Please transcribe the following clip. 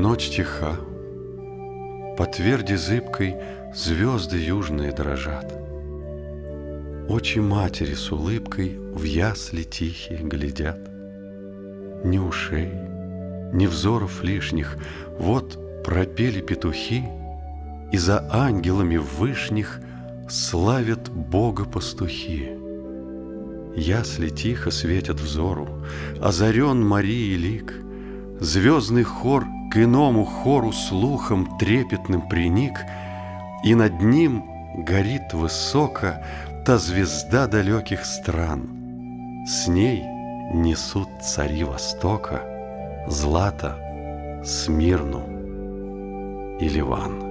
Ночь тиха, по тверди зыбкой Звезды южные дрожат. Очи матери с улыбкой В ясли тихие глядят. Ни ушей, ни взоров лишних, Вот пропели петухи, И за ангелами вышних Славят Бога пастухи. Ясли тихо светят взору, Озарен Марии лик, Звездный хор к иному хору Слухом трепетным приник, И над ним горит высоко Та звезда далеких стран. С ней несут цари Востока Злато, Смирну и Ливан.